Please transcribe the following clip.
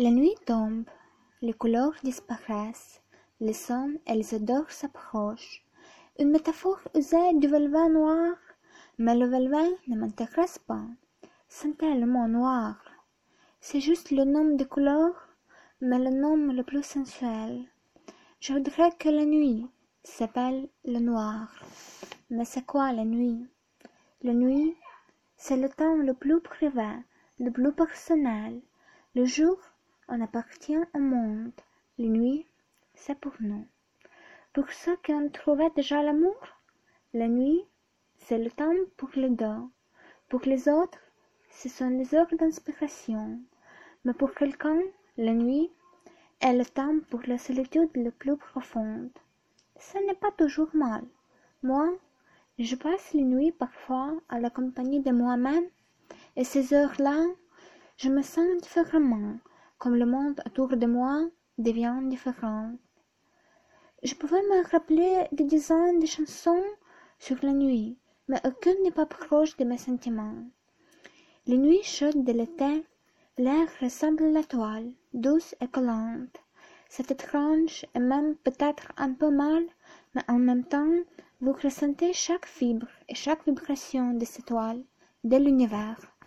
La nuit tombe, les couleurs disparaissent, les sons et les odeurs s'approchent. Une métaphore usée du velvet noir, mais le velvet ne m'intéresse pas. C'est tellement noir. C'est juste le nom de couleur, mais le nom le plus sensuel. Je voudrais que la nuit s'appelle le noir. Mais c'est quoi la nuit? La nuit, c'est le temps le plus privé, le plus personnel. Le jour, on appartient au monde. La nuit, c'est pour nous. Pour ceux qui ont trouvé déjà l'amour, la nuit, c'est le temps pour les deux. Pour les autres, ce sont les heures d'inspiration. Mais pour quelqu'un, la nuit est le temps pour la solitude la plus profonde. Ce n'est pas toujours mal. Moi, je passe les nuits parfois à la compagnie de moi-même, et ces heures-là, je me sens différemment, comme le monde autour de moi devient différent. Je pouvais me rappeler des dizaines de chansons sur la nuit, mais aucune n'est pas proche de mes sentiments. Les nuits chaudes de l'été, l'air ressemble à la toile, douce et collante. C'est étrange et même peut-être un peu mal, mais en même temps, vous ressentez chaque fibre et chaque vibration de cette toile, de l'univers.